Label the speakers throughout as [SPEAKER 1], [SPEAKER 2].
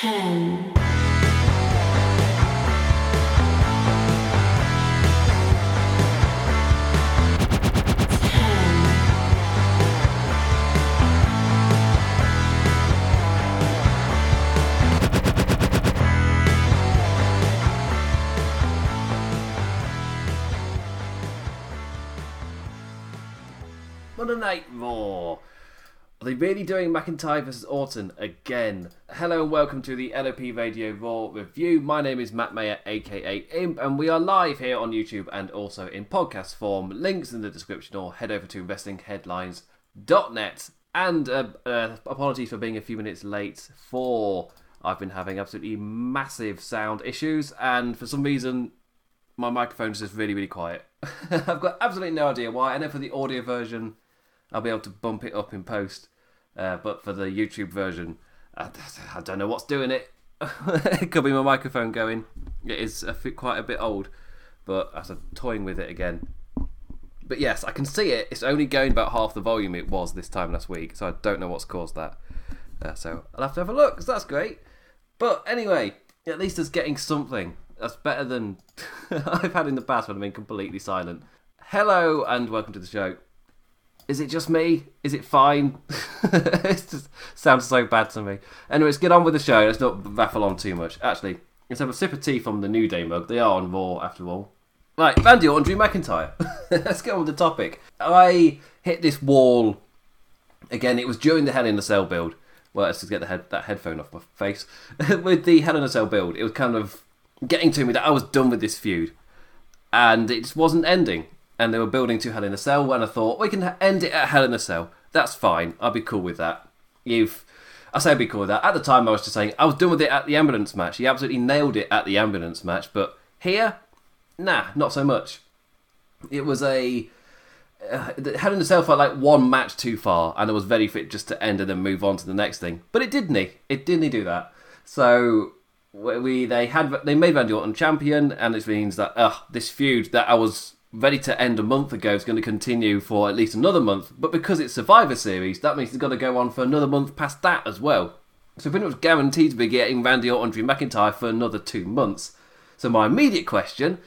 [SPEAKER 1] ten,
[SPEAKER 2] Monday Night Raw. They really doing McIntyre versus Orton again? Hello and welcome to the LOP Radio Raw review. My name is Matt Mayer, aka Imp, and we are live here on YouTube and also in podcast form. Links in the description or head over to investingheadlines.net. And uh, uh, apologies for being a few minutes late for I've been having absolutely massive sound issues, and for some reason my microphone is just really, really quiet. I've got absolutely no idea why. And then for the audio version, I'll be able to bump it up in post. Uh, but for the YouTube version, I, I don't know what's doing it. it could be my microphone going. It is quite a bit old, but I'm toying with it again. But yes, I can see it. It's only going about half the volume it was this time last week, so I don't know what's caused that. Uh, so I'll have to have a look, 'cause that's great. But anyway, at least it's getting something. That's better than I've had in the past when I've been completely silent. Hello and welcome to the show. Is it just me? Is it fine? it just sounds so bad to me. Anyways, get on with the show. Let's not raffle on too much. Actually, let's have a sip of tea from the New Day mug. They are on Raw after all. Right, Randy Orton, Drew McIntyre. let's get on with the topic. I hit this wall again. It was during the Hell in a Cell build. Well, let's just get the head, that headphone off my face. with the Hell in a Cell build, it was kind of getting to me that I was done with this feud, and it just wasn't ending. And they were building to Hell in a Cell, and I thought we can end it at Hell in a Cell. That's fine. I'll be cool with that. You've, I say I'd be cool with that. At the time, I was just saying I was done with it at the ambulance match. He absolutely nailed it at the ambulance match, but here, nah, not so much. It was a uh, Hell in a Cell felt like one match too far, and it was very fit just to end and then move on to the next thing. But it didn't. He. It didn't he do that. So we they had they made Randy Orton champion, and it means that this feud that I was ready to end a month ago is going to continue for at least another month. But because it's Survivor Series, that means it's got to go on for another month past that as well. So pretty much guaranteed to be getting Randy Orton, Drew McIntyre for another two months. So my immediate question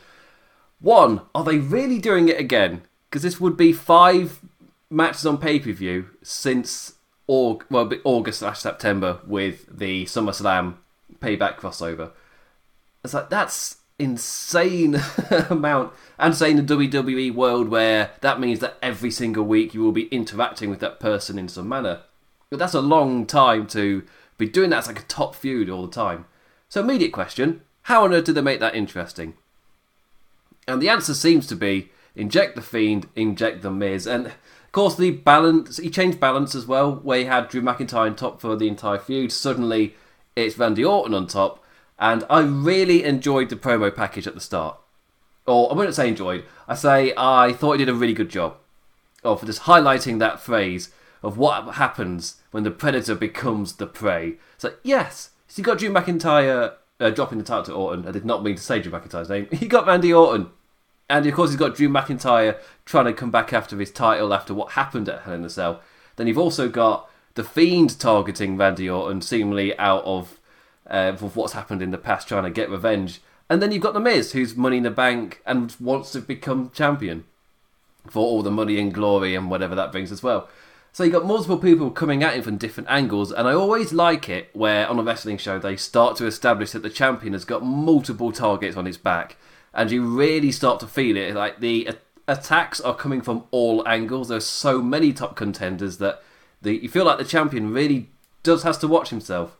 [SPEAKER 2] one, are they really doing it again? Because this would be five matches on pay per view since Aug- well, August slash September with the SummerSlam payback crossover. It's like that's insane amount. And saying the WWE world where that means that every single week you will be interacting with that person in some manner. But that's a long time to be doing that as like a top feud all the time. So immediate question: How on earth did they make that interesting? And the answer seems to be inject the Fiend, inject the Miz, and of course the balance. He changed balance as well, where he had Drew McIntyre on top for the entire feud. Suddenly, it's Randy Orton on top, and I really enjoyed the promo package at the start. Or I wouldn't say enjoyed. I say I thought he did a really good job of just highlighting that phrase of what happens when the predator becomes the prey. Like yes, so you got Drew McIntyre uh, dropping the title to Orton. I did not mean to say Drew McIntyre's name. He got Randy Orton. And of course, he's got Drew McIntyre trying to come back after his title after what happened at Hell in a Cell. Then you've also got The Fiend targeting Randy Orton, seemingly out of, uh, of what's happened in the past, trying to get revenge. And then you've got The Miz, who's Money in the Bank and wants to become champion for all the money and glory and whatever that brings as well. So you've got multiple people coming at him from different angles, and I always like it where on a wrestling show they start to establish that the champion has got multiple targets on his back, and you really start to feel it. Like the attacks are coming from all angles. There's so many top contenders that the, you feel like the champion really does has to watch himself.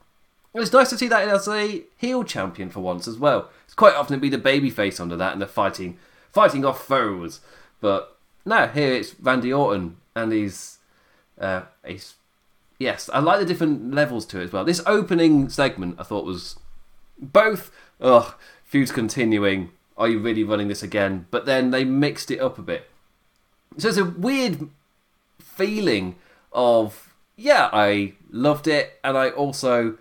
[SPEAKER 2] And It's nice to see that as a heel champion for once as well. It's quite often it'd be the baby face under that, and they're fighting, fighting off foes. But no, here it's Randy Orton, and he's, uh, he's, yes, I like the different levels to it as well. This opening segment I thought was both, ugh, feuds continuing. Are you really running this again? But then they mixed it up a bit. So it's a weird feeling of yeah, I loved it, and I also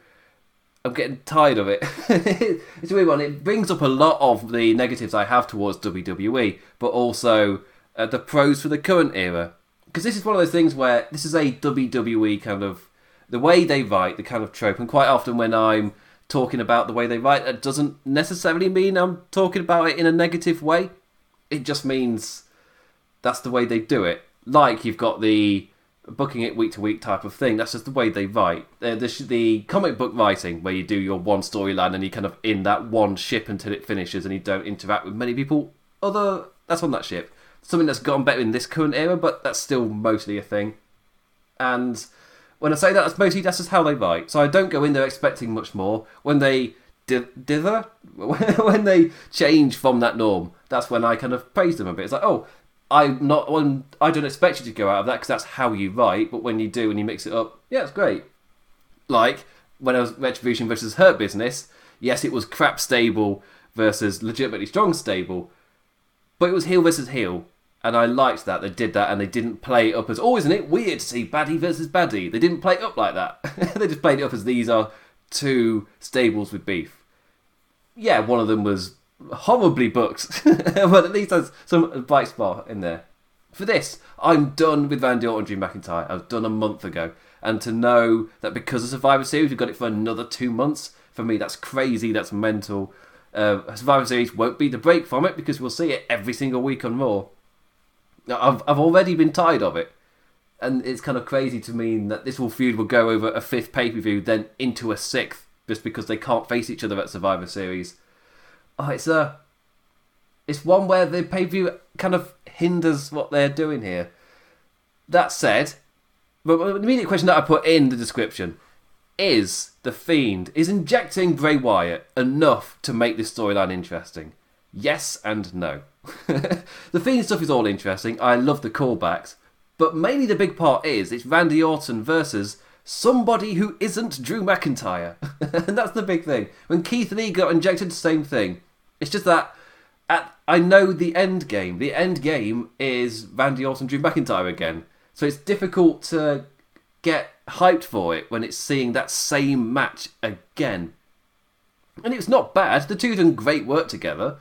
[SPEAKER 2] I'm getting tired of it. it's a weird one. It brings up a lot of the negatives I have towards WWE, but also uh, the pros for the current era. Because this is one of those things where this is a WWE kind of the way they write the kind of trope, and quite often when I'm talking about the way they write. That doesn't necessarily mean I'm talking about it in a negative way. It just means that's the way they do it. Like you've got the booking it week to week type of thing. That's just the way they write. Uh, the, the comic book writing, where you do your one storyline and you kind of in that one ship until it finishes, and you don't interact with many people. Other that's on that ship. Something that's gotten better in this current era, but that's still mostly a thing. And when I say that, that's mostly that's just how they write. So I don't go in there expecting much more. When they dither, when they change from that norm, that's when I kind of praise them a bit. It's like, oh, I'm not when I don't expect you to go out of that because that's how you write. But when you do and you mix it up, yeah, it's great. Like when I was Retribution versus Hurt Business, yes, it was crap stable versus legitimately strong stable, but it was heel versus heel, and I liked that they did that and they didn't play it up as oh, isn't it weird to see baddie versus baddie? They didn't play it up like that. they just played it up as these are two stables with beef. Yeah, one of them was horribly booked, but at least there's some bright spot in there. For this, I'm done with Randy Orton and Drew McIntyre. I was done a month ago, and to know that because of Survivor Series, we've got it for another two months. For me, that's crazy. That's mental. Uh, Survivor Series won't be the break from it because we'll see it every single week on Raw. I've I've already been tired of it, and it's kind of crazy to mean that this will feud will go over a fifth pay per view, then into a sixth, just because they can't face each other at Survivor Series oh, it's a, it's one where the pay per view kind of hinders what they're doing here. That said, but the immediate question that I put in the description is the Fiend is injecting Bray Wyatt enough to make this storyline interesting? Yes and no. the Fiend stuff is all interesting. I love the callbacks, but mainly the big part is it's Randy Orton versus somebody who isn't Drew McIntyre, and that's the big thing. When Keith Lee got injected, same thing. It's just that at, I know the end game. The end game is Randy Orton, Drew McIntyre again. So it's difficult to get hyped for it when it's seeing that same match again. And it's not bad. The two done great work together.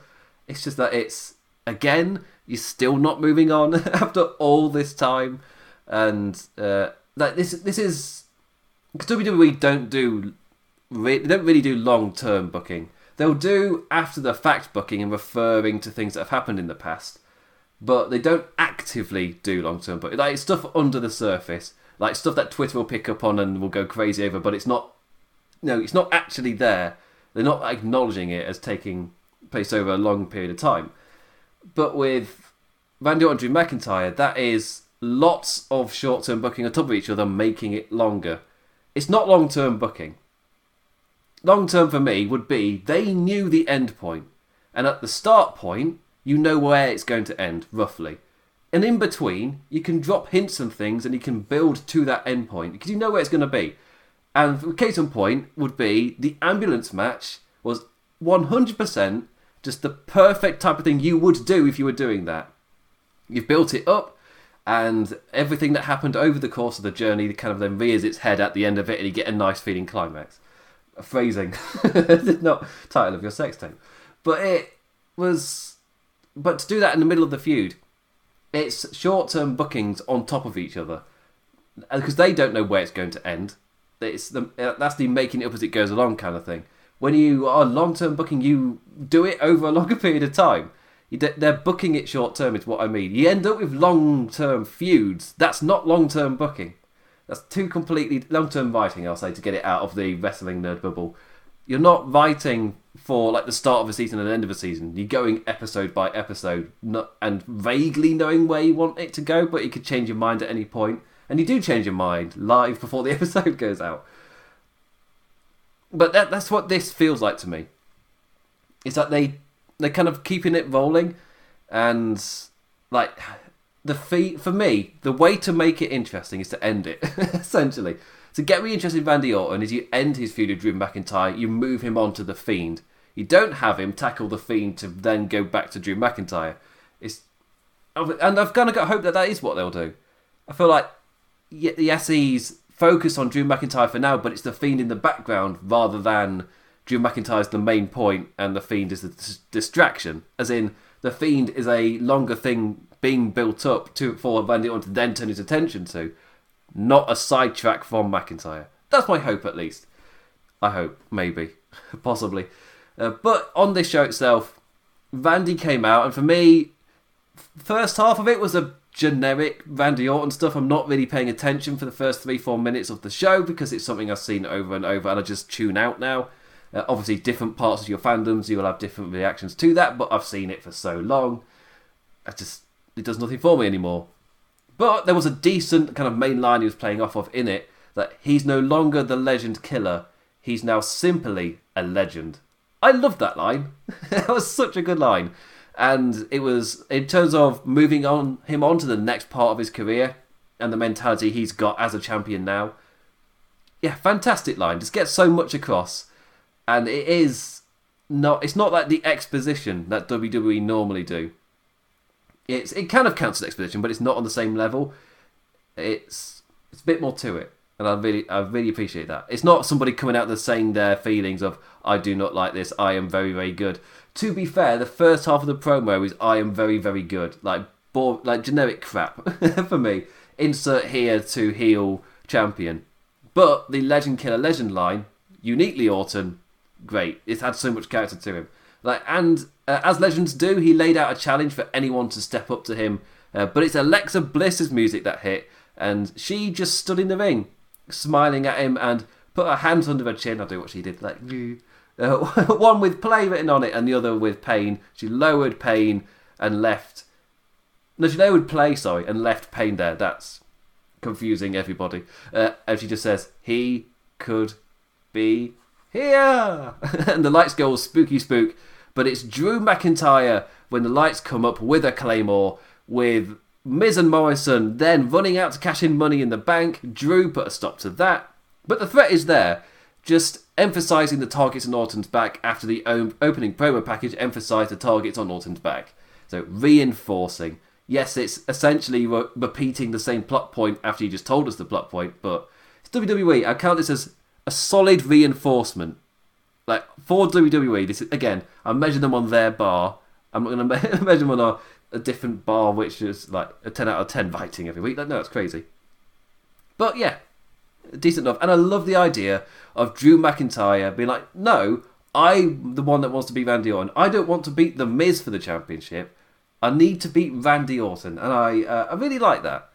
[SPEAKER 2] It's just that it's again you're still not moving on after all this time, and uh, like this this is WWE don't do they don't really do long term booking. They'll do after the fact booking and referring to things that have happened in the past, but they don't actively do long term booking. Like stuff under the surface, like stuff that Twitter will pick up on and will go crazy over, but it's not. No, it's not actually there. They're not acknowledging it as taking place over a long period of time. But with Randy Orton Drew McIntyre, that is lots of short term booking on top of each other, making it longer. It's not long term booking long term for me would be they knew the end point, and at the start point, you know where it's going to end roughly. And in between, you can drop hints and things, and you can build to that end point because you know where it's going to be. And case in point would be the ambulance match was 100% just the perfect type of thing you would do if you were doing that. You've built it up, and everything that happened over the course of the journey kind of then rears its head at the end of it, and you get a nice feeling climax phrasing, not title of your sex tape. But it was, but to do that in the middle of the feud, it's short-term bookings on top of each other because they don't know where it's going to end. It's the uh, that's the making it up as it goes along kind of thing. When you are long-term booking, you do it over a longer period of time. They're booking it short term, is what I mean. You end up with long term feuds. That's not long term booking. That's too completely long term writing, I'll say, to get it out of the wrestling nerd bubble. You're not writing for like the start of a season and end of a season. You're going episode by episode, not, and vaguely knowing where you want it to go, but you could change your mind at any point. And you do change your mind live before the episode goes out. But that, that's what this feels like to me. Is that they they're kind of keeping it rolling, and like the fee for me, the way to make it interesting is to end it. essentially, to get me interested in Randy Orton is you end his feud with Drew McIntyre, you move him on to the Fiend. You don't have him tackle the Fiend to then go back to Drew McIntyre. It's and I've kind of got hope that that is what they'll do. I feel like yes, he's focused on Drew McIntyre for now, but it's the Fiend in the background rather than Drew McIntyre's the main point and the Fiend is the distraction. As in, the Fiend is a longer thing being built up to for Randy Orton to then turn his attention to, not a sidetrack from McIntyre. That's my hope, at least. I hope, maybe. possibly. Uh, but on this show itself, Randy came out, and for me, first half of it was a generic Randy Orton stuff. I'm not really paying attention for the first three, four minutes of the show because it's something I've seen over and over, and I just tune out now. Uh, obviously, different parts of your fandoms, you will have different reactions to that, but I've seen it for so long. I just it does nothing for me anymore. But there was a decent kind of main line he was playing off of in it that he's no longer the legend killer, he's now simply a legend. I loved that line. that was such a good line. And it was in terms of moving on him on to the next part of his career and the mentality he's got as a champion now. Yeah, fantastic line. Just gets so much across. And it is not it's not like the exposition that WWE normally do. It's it kind of counts as exposition, but it's not on the same level. It's it's a bit more to it, and I really I really appreciate that. It's not somebody coming out there saying their feelings of I do not like this. I am very very good. To be fair, the first half of the promo is I am very very good, like bore, like generic crap for me. Insert here to heal champion, but the legend killer legend line uniquely Orton, great. It's had so much character to him. Like and uh, as legends do, he laid out a challenge for anyone to step up to him. Uh, but it's Alexa Bliss's music that hit, and she just stood in the ring, smiling at him and put her hands under her chin. I'll do what she did, like uh, one with play written on it, and the other with pain. She lowered pain and left. No, she lowered play, sorry, and left pain there. That's confusing everybody. Uh, and she just says, "He could be here," and the lights go all spooky spook but it's Drew McIntyre when the lights come up with a Claymore, with Miz and Morrison then running out to cash in money in the bank. Drew put a stop to that. But the threat is there, just emphasising the targets on Orton's back after the opening promo package emphasised the targets on Orton's back. So reinforcing. Yes, it's essentially re- repeating the same plot point after you just told us the plot point, but it's WWE. I count this as a solid reinforcement like for WWE, this is, again, I measure them on their bar. I'm not going to measure them on a, a, different bar, which is like a 10 out of 10 fighting every week. Like, no, it's crazy. But yeah, decent enough. And I love the idea of Drew McIntyre being like, no, I'm the one that wants to beat Randy Orton. I don't want to beat The Miz for the championship. I need to beat Randy Orton. And I, uh, I really like that.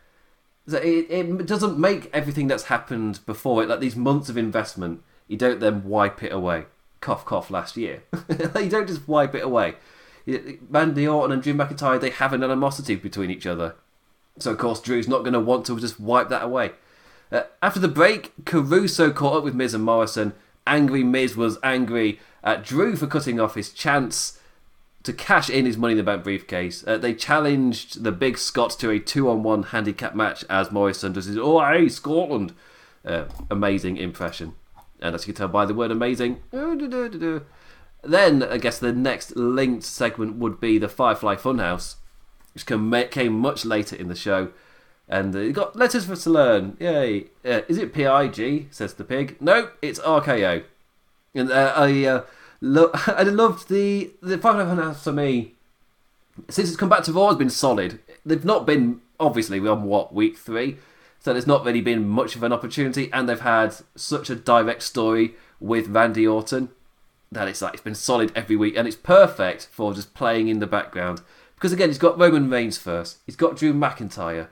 [SPEAKER 2] So it, it doesn't make everything that's happened before it, like these months of investment, you don't then wipe it away cough cough last year. you don't just wipe it away. Randy Orton and Drew McIntyre they have an animosity between each other, so of course Drew's not going to want to just wipe that away. Uh, after the break, Caruso caught up with Miz and Morrison. Angry Miz was angry at Drew for cutting off his chance to cash in his Money in the Bank briefcase. Uh, they challenged the Big Scots to a two-on-one handicap match as Morrison does his "Oh hey Scotland" uh, amazing impression and as you can tell by the word amazing. Then I guess the next linked segment would be the Firefly Funhouse, which came much later in the show. And uh, you got letters for us to learn. Yay! Uh, is it PIG? Says the pig. No, it's RKO. And uh, I uh, lo- I loved the the Firefly Funhouse for me. Since it's come back to Raw, has been solid. They've not been obviously on what week three, so there's not really been much of an opportunity, and they've had such a direct story with Randy Orton that it's like it's been solid every week, and it's perfect for just playing in the background. Because again, he's got Roman Reigns first, he's got Drew McIntyre.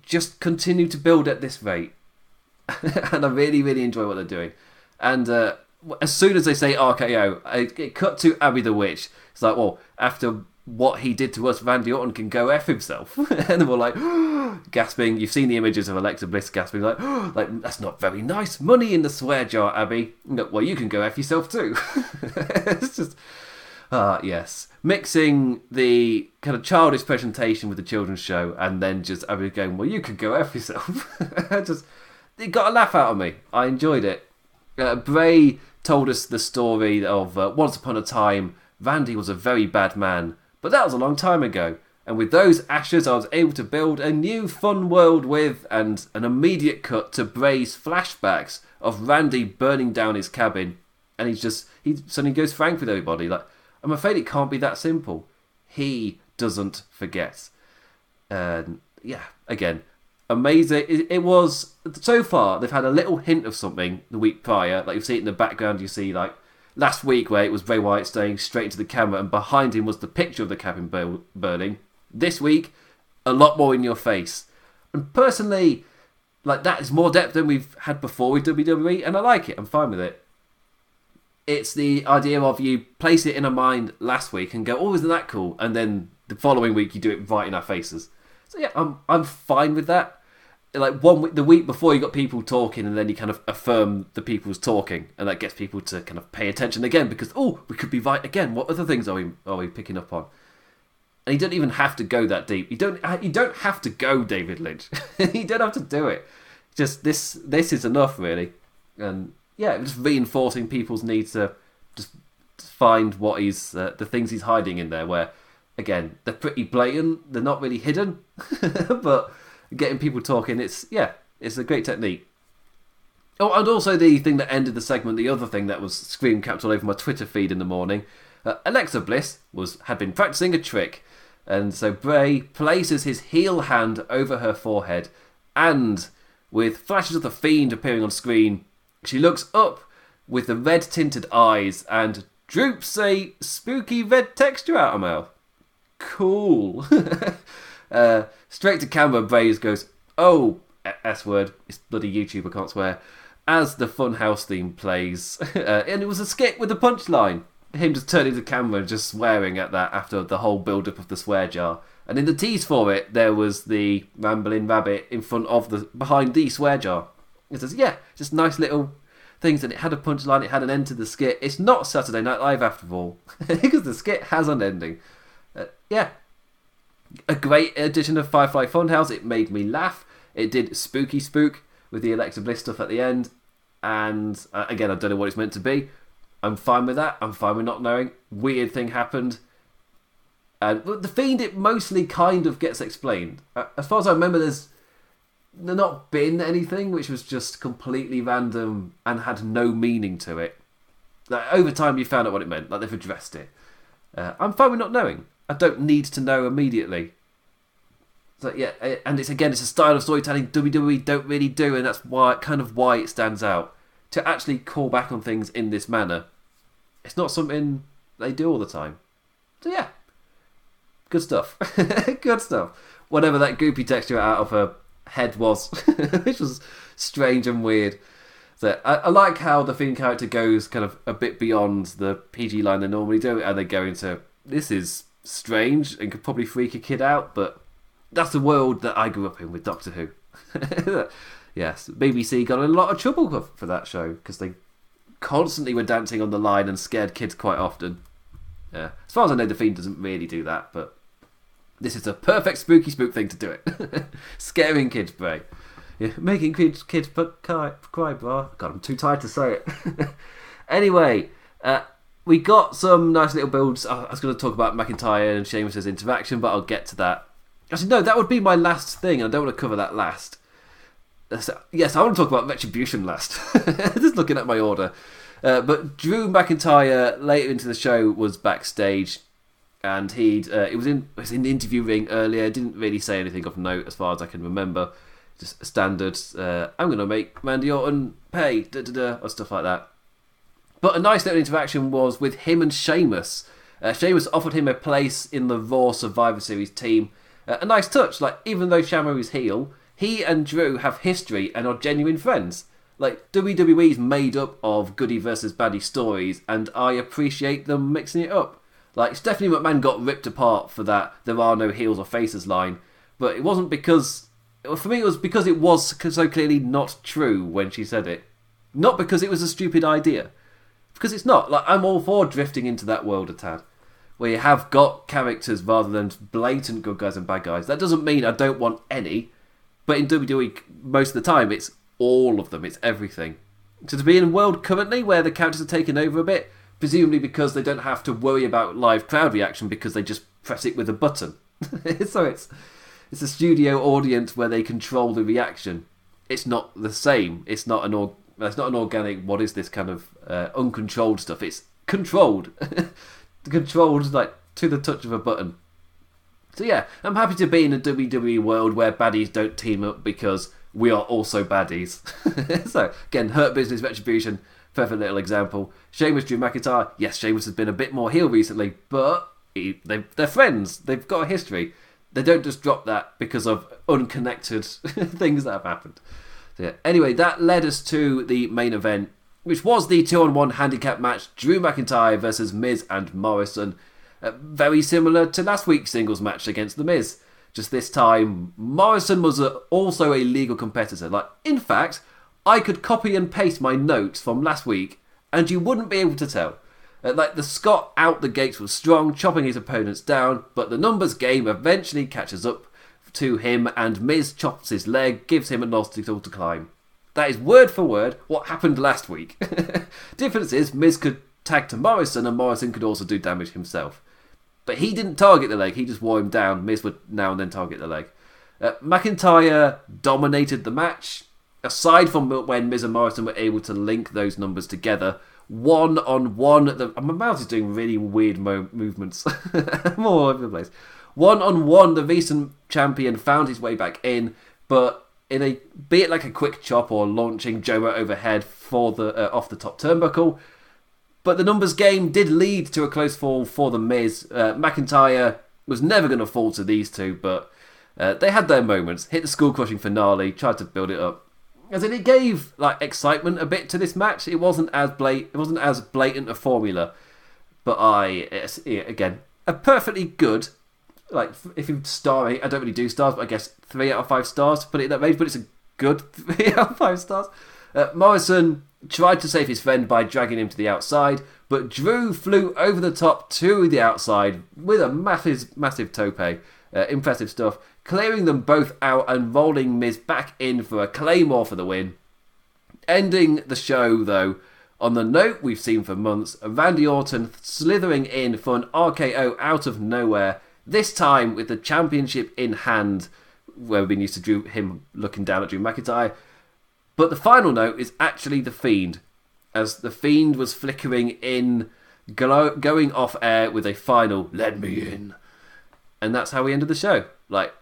[SPEAKER 2] Just continue to build at this rate, and I really, really enjoy what they're doing. And uh, as soon as they say RKO, it cut to Abby the Witch. It's like, well, after what he did to us, Randy Orton can go F himself. and we're like, gasping. You've seen the images of Alexa Bliss gasping, like, like that's not very nice. Money in the swear jar, Abby. well, you can go F yourself too. it's just, ah, uh, yes. Mixing the kind of childish presentation with the children's show and then just Abby going, well, you can go F yourself. just, it got a laugh out of me. I enjoyed it. Uh, Bray told us the story of uh, once upon a time, Randy was a very bad man but that was a long time ago. And with those ashes, I was able to build a new fun world with, and an immediate cut to Bray's flashbacks of Randy burning down his cabin. And he's just, he suddenly goes frank with everybody. Like, I'm afraid it can't be that simple. He doesn't forget. And yeah, again, amazing. It, it, was, so far, they've had a little hint of something the week prior. Like, you see it in the background, you see, like, last week where it was Bray Wyatt staying straight into the camera and behind him was the picture of the cabin burning. This week, a lot more in your face. And personally, like that is more depth than we've had before with WWE, and I like it. I'm fine with it. It's the idea of you place it in our mind last week and go, "Oh, isn't that cool?" And then the following week you do it right in our faces. So yeah, I'm I'm fine with that. Like one week, the week before you got people talking, and then you kind of affirm the people's talking, and that gets people to kind of pay attention again because oh, we could be right again. What other things are we are we picking up on? And you don't even have to go that deep. You don't. You don't have to go, David Lynch. you don't have to do it. Just this. This is enough, really. And yeah, just reinforcing people's need to just find what he's uh, the things he's hiding in there. Where again, they're pretty blatant. They're not really hidden, but getting people talking. It's yeah, it's a great technique. Oh, and also the thing that ended the segment, the other thing that was screen capped all over my Twitter feed in the morning. Uh, Alexa Bliss was had been practicing a trick and so Bray places his heel hand over her forehead, and with flashes of the Fiend appearing on screen, she looks up with the red tinted eyes and droops a spooky red texture out her mouth. Cool. uh, straight to camera, Bray goes, Oh, S word, it's bloody YouTube, I can't swear, as the Funhouse theme plays. uh, and it was a skit with a punchline him just turning the camera and just swearing at that after the whole build up of the swear jar. And in the tease for it, there was the rambling rabbit in front of the behind the swear jar. It says, "Yeah, just nice little things." And it had a punchline. It had an end to the skit. It's not Saturday Night Live after all, because the skit has an ending. Uh, yeah, a great edition of Firefly Funhouse. It made me laugh. It did spooky spook with the Alexa Bliss stuff at the end. And uh, again, I don't know what it's meant to be, I'm fine with that. I'm fine with not knowing. Weird thing happened. And the fiend, it mostly kind of gets explained. As far as I remember, there's not been anything which was just completely random and had no meaning to it. Like, over time, you found out what it meant. Like they've addressed it. Uh, I'm fine with not knowing. I don't need to know immediately. So yeah, eh, and it's again, it's a style of storytelling WWE don't really do, and that's why kind of why it stands out to actually call back on things in this manner it's not something they do all the time. So yeah, good stuff. good stuff. Whatever that goopy texture out of her head was, which was strange and weird. So I, I, like how the Fiend character goes kind of a bit beyond the PG line they normally do, and they go into this is strange and could probably freak a kid out, but that's the world that I grew up in with Doctor Who. yes, BBC got a lot of trouble for that show because they constantly were dancing on the line and scared kids quite often. Yeah. As far as I know, The Fiend doesn't really do that, but this is a perfect spooky spook thing to do it. Scaring kids, Bray. Yeah, making kids, kids cry, cry, bro. God, I'm too tired to say it. anyway, uh, we got some nice little builds. I was going to talk about McIntyre and Sheamus's interaction, but I'll get to that. Actually, no, that would be my last thing. And I don't want to cover that last. So, yes, I want to talk about Retribution last. Just looking at my order. Uh, but Drew McIntyre later into the show was backstage, and he'd uh, it was in was in the interview ring earlier. Didn't really say anything of note as far as I can remember. Just standard. Uh, I'm going to make Randy Orton pay, da da da, or stuff like that. But a nice little interaction was with him and Sheamus. Uh, Sheamus offered him a place in the Raw Survivor Series team. Uh, a nice touch, like even though Sheamus is heel, he and Drew have history and are genuine friends. Like WWE's made up of goody versus baddie stories, and I appreciate them mixing it up. Like Stephanie McMahon got ripped apart for that "there are no heels or faces" line, but it wasn't because for me it was because it was so clearly not true when she said it, not because it was a stupid idea. Because it's not. Like I'm all for drifting into that world a tad, where you have got characters rather than blatant good guys and bad guys. That doesn't mean I don't want any. But in WWE, most of the time, it's all of them. It's everything. So to be in a world currently where the characters are taken over a bit, presumably because they don't have to worry about live crowd reaction because they just press it with a button. so it's it's a studio audience where they control the reaction. It's not the same. It's not an or, it's not an organic. What is this kind of uh, uncontrolled stuff? It's controlled, controlled like to the touch of a button. So yeah, I'm happy to be in a WWE world where baddies don't team up because we are also baddies. so again, Hurt Business Retribution, Perfect little example. Sheamus, Drew McIntyre. Yes, Sheamus has been a bit more heel recently, but he, they, they're friends. They've got a history. They don't just drop that because of unconnected things that have happened. So, yeah. Anyway, that led us to the main event, which was the two on one handicap match Drew McIntyre versus Miz and Morrison. Uh, very similar to last week's singles match against The Miz. Just this time, Morrison was a, also a legal competitor. Like, in fact, I could copy and paste my notes from last week, and you wouldn't be able to tell. Uh, like the Scot out the gates was strong, chopping his opponents down, but the numbers game eventually catches up to him, and Miz chops his leg, gives him an obstacle to climb. That is word for word what happened last week. Difference is Miz could tag to Morrison, and Morrison could also do damage himself. But he didn't target the leg; he just wore him down. Miz would now and then target the leg. Uh, McIntyre dominated the match. Aside from when Miz and Morrison were able to link those numbers together, one on one. The, my mouth is doing really weird mo- movements. I'm all over the place. One on one, the recent champion found his way back in, but in a be it like a quick chop or launching Jomo overhead for the uh, off the top turnbuckle. But the numbers game did lead to a close fall for the Miz. Uh, McIntyre was never going to fall to these two, but uh, they had their moments. Hit the school crushing finale, tried to build it up as in it gave like excitement a bit to this match. It wasn't as blat- it wasn't as blatant a formula, but I again a perfectly good like if you star I don't really do stars, but I guess three out of five stars to put it that way. But it's a good three out of five stars. Uh, Morrison tried to save his friend by dragging him to the outside, but Drew flew over the top to the outside with a massive, massive tope. Uh, impressive stuff clearing them both out and rolling Miz back in for a Claymore for the win. Ending the show, though, on the note we've seen for months, Randy Orton slithering in for an RKO out of nowhere, this time with the championship in hand, where we've been used to Drew, him looking down at Drew McIntyre. But the final note is actually The Fiend, as The Fiend was flickering in, going off air with a final, let me in. And that's how we ended the show. Like,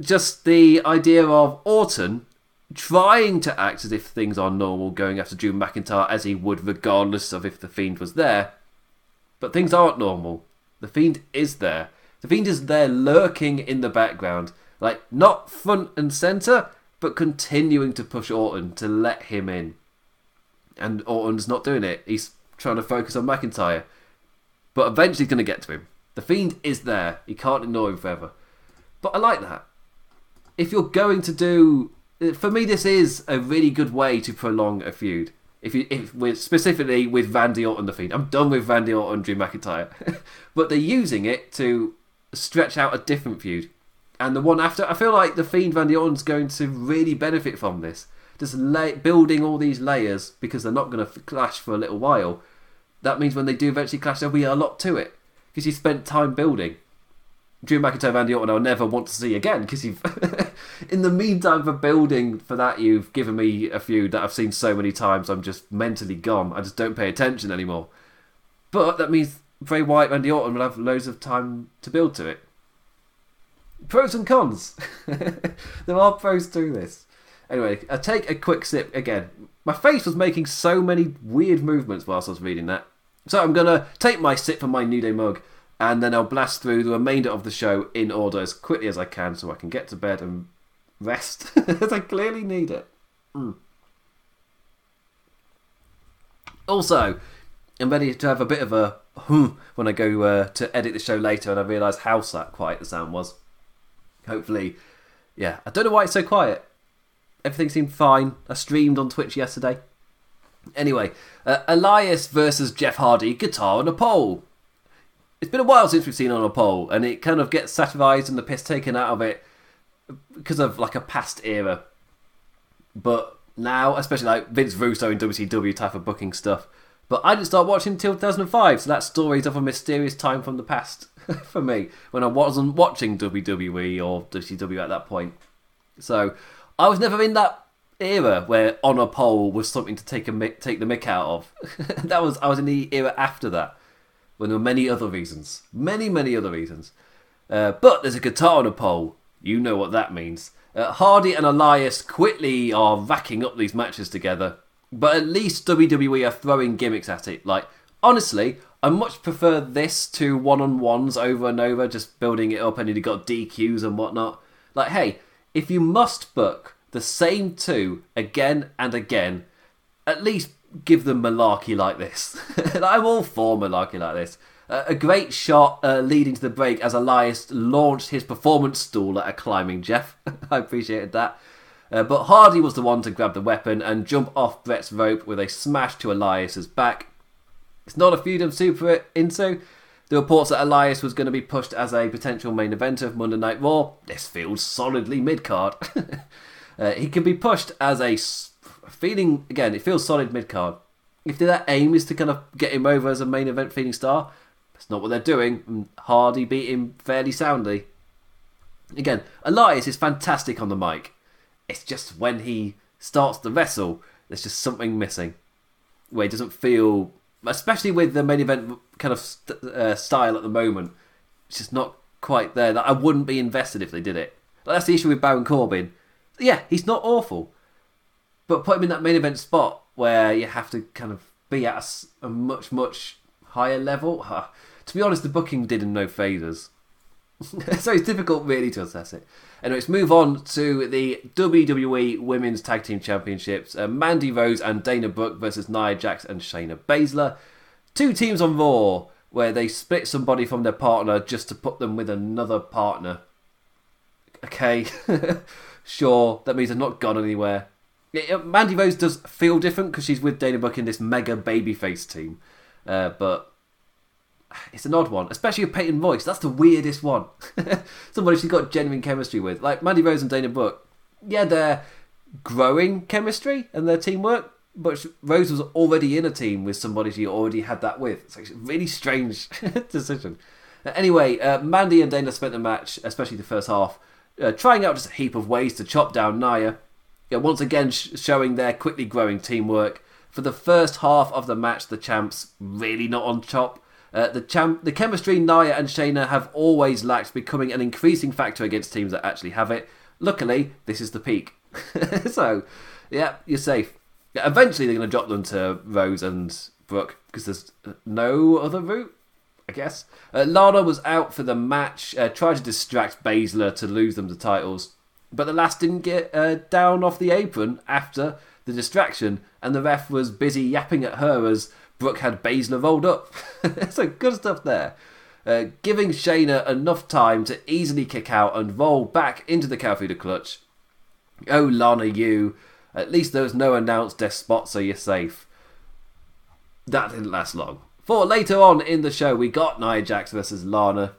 [SPEAKER 2] just the idea of Orton trying to act as if things are normal, going after Drew McIntyre as he would, regardless of if the Fiend was there. But things aren't normal. The Fiend is there. The Fiend is there lurking in the background, like not front and centre, but continuing to push Orton to let him in. And Orton's not doing it. He's trying to focus on McIntyre. But eventually he's going to get to him. The Fiend is there. He can't ignore him forever. But I like that if you're going to do, for me, this is a really good way to prolong a feud. If you, if specifically with Randy Orton the Fiend, I'm done with Randy Orton, Drew McIntyre, but they're using it to stretch out a different feud. And the one after, I feel like the Fiend Randy Orton's going to really benefit from this. Just lay, building all these layers because they're not going to clash for a little while. That means when they do eventually clash, there'll be a lot to it because you spent time building. Drew McIntyre, Randy Orton, I'll never want to see again because you've, in the meantime, for building for that, you've given me a feud that I've seen so many times. I'm just mentally gone. I just don't pay attention anymore. But that means Bray Wyatt, Randy Orton will have loads of time to build to it. Pros and cons. there are pros to this. Anyway, I take a quick sip again. My face was making so many weird movements whilst I was reading that. So I'm gonna take my sip from my New Day mug and then I'll blast through the remainder of the show in order as quickly as I can so I can get to bed and rest, as I clearly need it. Mm. Also, I'm ready to have a bit of a when I go uh, to edit the show later and I realise how quiet the sound was. Hopefully, yeah. I don't know why it's so quiet. Everything seemed fine. I streamed on Twitch yesterday. Anyway, uh, Elias versus Jeff Hardy, guitar on a pole it's been a while since we've seen on a pole, and it kind of gets satirized and the piss taken out of it because of like a past era. But now, especially like Vince Russo in WCW type of booking stuff. But I didn't start watching until 2005, so that story's of a mysterious time from the past for me when I wasn't watching WWE or WCW at that point. So I was never in that era where on a pole was something to take a take the mick out of. that was I was in the era after that when there were many other reasons. Many, many other reasons. Uh, but there's a guitar on a pole. You know what that means. Uh, Hardy and Elias quickly are racking up these matches together. But at least WWE are throwing gimmicks at it. Like, honestly, I much prefer this to one on ones over and over, just building it up and you've got DQs and whatnot. Like, hey, if you must book the same two again and again, at least give them malarkey like this. I'm all for malarkey like this. Uh, a great shot uh, leading to the break as Elias launched his performance stool at a climbing Jeff. I appreciated that. Uh, but Hardy was the one to grab the weapon and jump off Brett's rope with a smash to Elias's back. It's not a feud I'm super into. The reports that Elias was going to be pushed as a potential main eventer of Monday Night Raw. This feels solidly mid card. uh, he can be pushed as a feeling again. It feels solid mid card. If their aim is to kind of get him over as a main event feeling star, that's not what they're doing. Hardy beat him fairly soundly. Again, Elias is fantastic on the mic. It's just when he starts to wrestle, there's just something missing. Where he doesn't feel, especially with the main event kind of st- uh, style at the moment, it's just not quite there. That I wouldn't be invested if they did it. Like, that's the issue with Baron Corbin. Yeah, he's not awful, but put him in that main event spot where you have to kind of be at a, a much much higher level. Huh. To be honest, the booking did him no favours. so it's difficult really to assess it. Anyway, let's move on to the WWE Women's Tag Team Championships. Uh, Mandy Rose and Dana Brooke versus Nia Jax and Shayna Baszler. Two teams on Raw where they split somebody from their partner just to put them with another partner. Okay, sure, that means they're not gone anywhere. Mandy Rose does feel different because she's with Dana Brooke in this mega babyface team. Uh, but it's an odd one, especially a Peyton Royce. That's the weirdest one. Somebody she's got genuine chemistry with, like Mandy Rose and Dana Brooke. Yeah, they're growing chemistry and their teamwork, but Rose was already in a team with somebody she already had that with. It's a really strange decision. Anyway, uh, Mandy and Dana spent the match, especially the first half, uh, trying out just a heap of ways to chop down Nia. Yeah, once again, sh- showing their quickly growing teamwork. For the first half of the match, the champs really not on top. Uh, the champ, the chemistry Nia and Shayna have always lacked, becoming an increasing factor against teams that actually have it. Luckily, this is the peak. so, yeah, you're safe. Yeah, eventually, they're going to drop them to Rose and Brooke because there's no other route. I guess. Uh, Lana was out for the match, uh, tried to distract Baszler to lose them the titles, but the last didn't get uh, down off the apron after the distraction, and the ref was busy yapping at her as Brooke had Baszler rolled up. so good stuff there. Uh, giving Shayna enough time to easily kick out and roll back into the Kirifuda clutch. Oh, Lana, you. At least there was no announced death spot, so you're safe. That didn't last long. For later on in the show, we got Nia Jax versus Lana.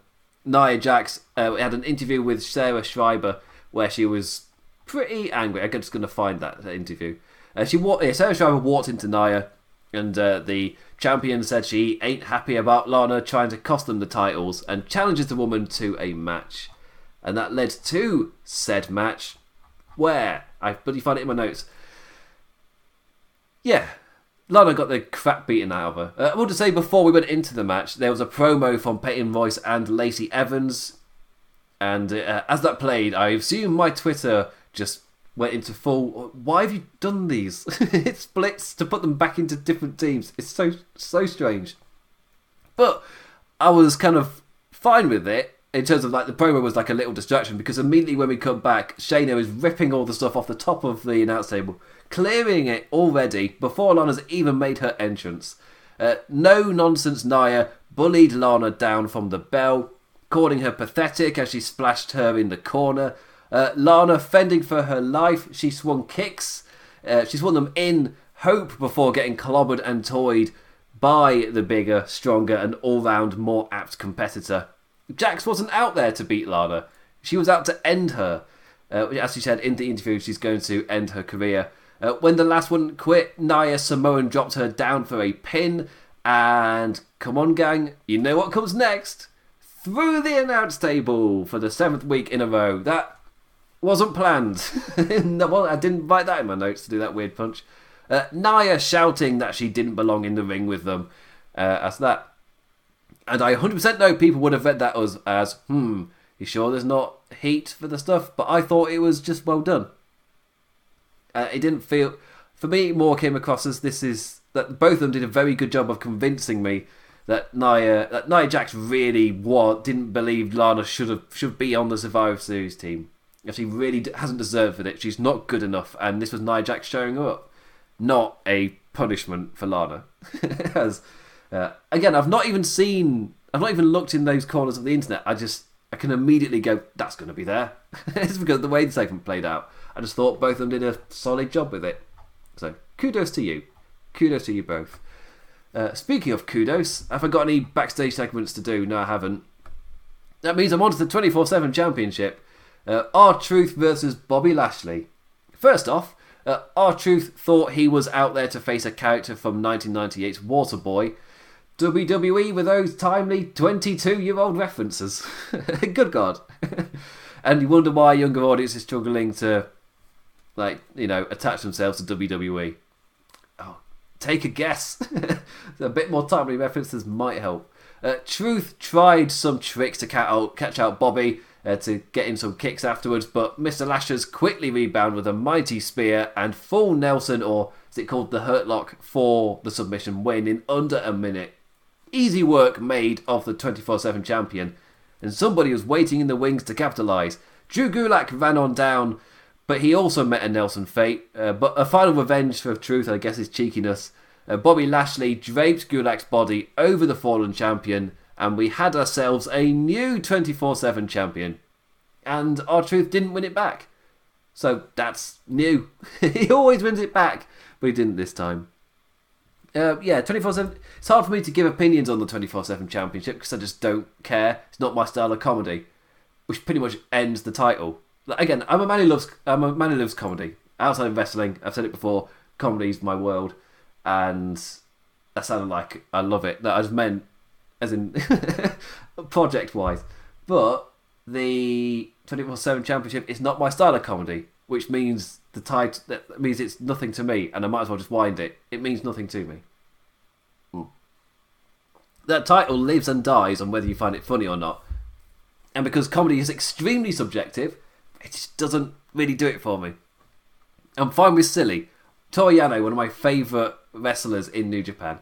[SPEAKER 2] Nia Jax uh, had an interview with Sarah Schreiber where she was pretty angry. I'm just going to find that interview. Uh, she walked, Sarah Schreiber walked into Nia and uh, the champion said she ain't happy about Lana trying to cost them the titles and challenges the woman to a match. And that led to said match where I bloody find it in my notes. Yeah, Lana got the crap beaten out of her. Uh, I want to say before we went into the match, there was a promo from Peyton Royce and Lacey Evans. And uh, as that played, I assume my Twitter just went into full. Why have you done these? it splits to put them back into different teams. It's so so strange. But I was kind of fine with it in terms of like the promo was like a little distraction because immediately when we come back, Shayna is ripping all the stuff off the top of the announce table, clearing it already before Lana's even made her entrance. Uh, no nonsense Nia bullied Lana down from the bell, calling her pathetic as she splashed her in the corner. Uh, Lana fending for her life. She swung kicks. Uh, she swung them in hope before getting clobbered and toyed by the bigger, stronger, and all round more apt competitor. Jax wasn't out there to beat Lana. She was out to end her. Uh, as she said in the interview, she's going to end her career. Uh, when the last one quit, Nia Samoan dropped her down for a pin. And come on, gang, you know what comes next? Through the announce table for the seventh week in a row. That wasn't planned. I didn't write that in my notes to do that weird punch. Uh, Nia shouting that she didn't belong in the ring with them. Uh, as that. And I 100% know people would have read that as, as, hmm, you sure there's not heat for the stuff? But I thought it was just well done. Uh, it didn't feel. for me, more came across as this is that both of them did a very good job of convincing me that Nia that Nia Jax really was didn't believe Lana should have should be on the Survivor Series team. If she really hasn't deserved it, she's not good enough, and this was Nia Jax showing up, not a punishment for Lana. As uh, again, I've not even seen, I've not even looked in those corners of the internet. I just I can immediately go, that's going to be there. it's because the way the segment played out. I just thought both of them did a solid job with it. So kudos to you, kudos to you both. Uh, speaking of kudos, have I got any backstage segments to do? No, I haven't. That means I'm on to the 24 7 championship. Uh, R Truth versus Bobby Lashley. First off, uh, R Truth thought he was out there to face a character from 1998's Waterboy. WWE with those timely 22 year old references. Good God. and you wonder why a younger audiences is struggling to, like, you know, attach themselves to WWE Oh, take a guess. a bit more timely references might help. Uh, Truth tried some tricks to catch out, catch out Bobby uh, to get in some kicks afterwards, but Mr. Lashers quickly rebound with a mighty spear and full Nelson, or is it called the Hurt Lock, for the submission win in under a minute. Easy work made of the 24 7 champion, and somebody was waiting in the wings to capitalise. Drew Gulak ran on down but he also met a Nelson fate. Uh, but a final revenge for Truth, I guess, is cheekiness. Uh, Bobby Lashley draped Gulak's body over the fallen champion, and we had ourselves a new 24 7 champion. And R Truth didn't win it back. So that's new. he always wins it back, but he didn't this time. Uh, yeah, 24 7. It's hard for me to give opinions on the 24 7 championship because I just don't care. It's not my style of comedy, which pretty much ends the title again, I'm a man who loves I'm a man who loves comedy. Outside of wrestling, I've said it before. Comedy is my world, and that sounded like I love it. That I just meant as in project wise, but the 24 7 championship is not my style of comedy, which means the tide that means it's nothing to me, and I might as well just wind it. It means nothing to me. Mm. That title lives and dies on whether you find it funny or not. And because comedy is extremely subjective, it just doesn't really do it for me. I'm fine with silly. Toru Yano, one of my favourite wrestlers in New Japan.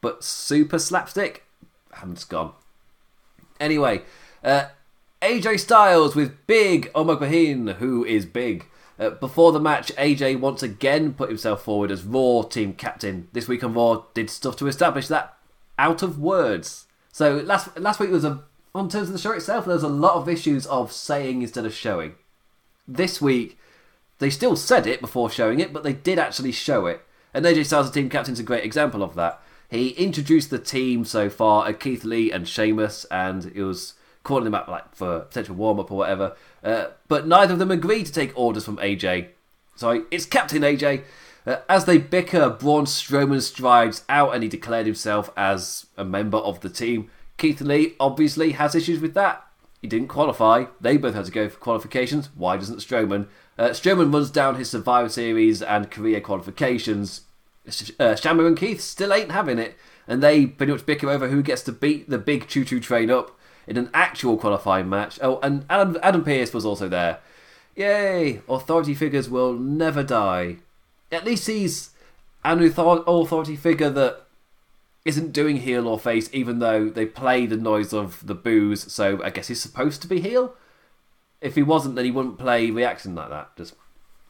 [SPEAKER 2] But super slapstick, Just gone. Anyway, uh, AJ Styles with big Omogbehin, who is big. Uh, before the match, AJ once again put himself forward as Raw team captain. This week on Raw did stuff to establish that out of words. So last last week was a on terms of the show itself, there was a lot of issues of saying instead of showing. This week, they still said it before showing it, but they did actually show it. And AJ Styles, the team captain, is a great example of that. He introduced the team so far at Keith Lee and Sheamus, and he was calling them up like for potential warm up or whatever. Uh, but neither of them agreed to take orders from AJ. So it's Captain AJ. Uh, as they bicker, Braun Strowman strides out and he declared himself as a member of the team. Keith Lee obviously has issues with that. He didn't qualify. They both had to go for qualifications. Why doesn't Strowman? Uh, Strowman runs down his Survivor Series and career qualifications. Uh, Shamrock and Keith still ain't having it, and they pretty much bicker over who gets to beat the big choo choo train up in an actual qualifying match. Oh, and Adam, Adam Pearce was also there. Yay! Authority figures will never die. At least he's an authority figure that isn't doing heel or face, even though they play the noise of the boos. So I guess he's supposed to be heel. If he wasn't, then he wouldn't play reaction like that. Just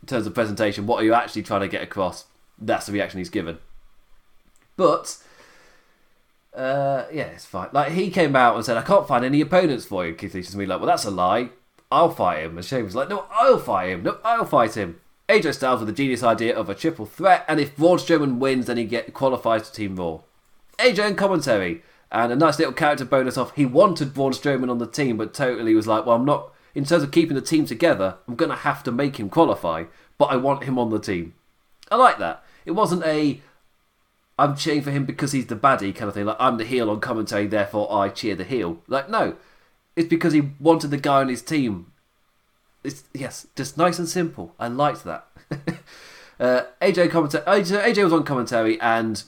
[SPEAKER 2] in terms of presentation, what are you actually trying to get across? That's the reaction he's given. But uh, yeah, it's fine. Like he came out and said, "I can't find any opponents for you." Keith Lee to me like, "Well, that's a lie. I'll fight him." And Shane was like, "No, I'll fight him. No, I'll fight him." AJ Styles with the genius idea of a triple threat, and if Braun Strowman wins, then he get qualifies to Team Raw. AJ and commentary. And a nice little character bonus off. He wanted Braun Strowman on the team, but totally was like, well, I'm not. In terms of keeping the team together, I'm to have to make him qualify, but I want him on the team. I like that. It wasn't a. I'm cheering for him because he's the baddie kind of thing. Like I'm the heel on commentary, therefore I cheer the heel. Like no, it's because he wanted the guy on his team. It's yes, just nice and simple. I liked that. uh, AJ commentary. AJ was on commentary and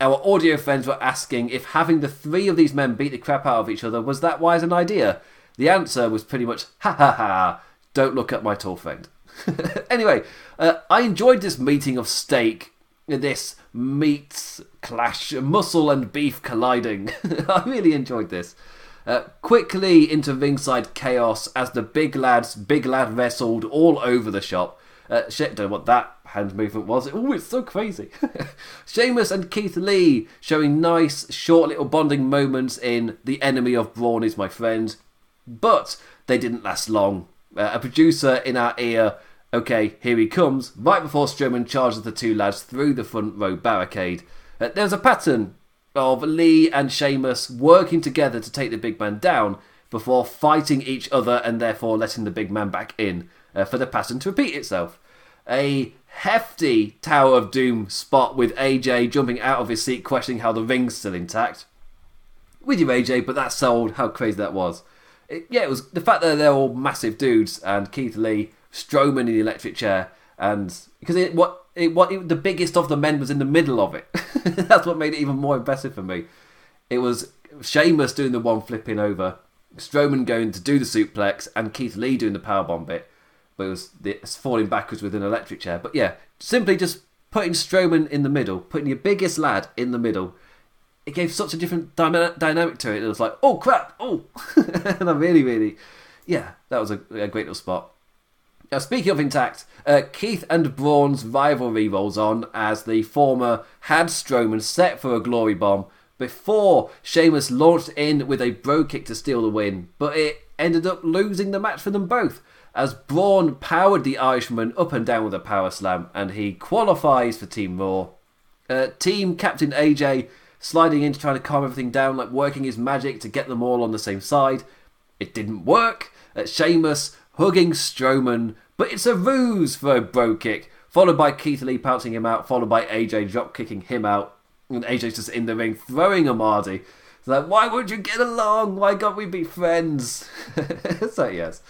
[SPEAKER 2] our audio friends were asking if having the three of these men beat the crap out of each other was that wise an idea. The answer was pretty much, ha ha ha, don't look at my tall friend. anyway, uh, I enjoyed this meeting of steak, this meat clash, muscle and beef colliding. I really enjoyed this. Uh, quickly into ringside chaos as the big lads, big lad wrestled all over the shop. Uh, shit, don't know what that hand movement was. Oh, it's so crazy. Sheamus and Keith Lee showing nice, short little bonding moments in The Enemy of Braun is My Friend. But they didn't last long. Uh, a producer in our ear, okay, here he comes, right before Strowman charges the two lads through the front row barricade. Uh, there's a pattern of Lee and Sheamus working together to take the big man down before fighting each other and therefore letting the big man back in uh, for the pattern to repeat itself. A hefty Tower of Doom spot with AJ jumping out of his seat, questioning how the ring's still intact. With you, AJ, but that sold how crazy that was. It, yeah, it was the fact that they're all massive dudes and Keith Lee, Strowman in the electric chair, and because it, what it, what it, the biggest of the men was in the middle of it. That's what made it even more impressive for me. It was Sheamus doing the one flipping over, Strowman going to do the suplex, and Keith Lee doing the powerbomb bit. But it was the, falling backwards with an electric chair. But yeah, simply just putting Strowman in the middle, putting your biggest lad in the middle. It gave such a different dynamic to it. It was like, oh crap, oh, and I really, really, yeah, that was a, a great little spot. Now, speaking of intact, uh, Keith and Braun's rivalry rolls on as the former had Strowman set for a glory bomb before Sheamus launched in with a Brogue Kick to steal the win, but it ended up losing the match for them both as Braun powered the Irishman up and down with a power slam and he qualifies for Team Raw. Uh, team Captain AJ sliding in to try to calm everything down, like working his magic to get them all on the same side. It didn't work. Uh, Sheamus hugging Strowman, but it's a ruse for a Brogue Kick, followed by Keith Lee pouncing him out, followed by AJ drop kicking him out, and AJ's just in the ring throwing a Mardy. It's like, why won't you get along? Why can't we be friends? so yes,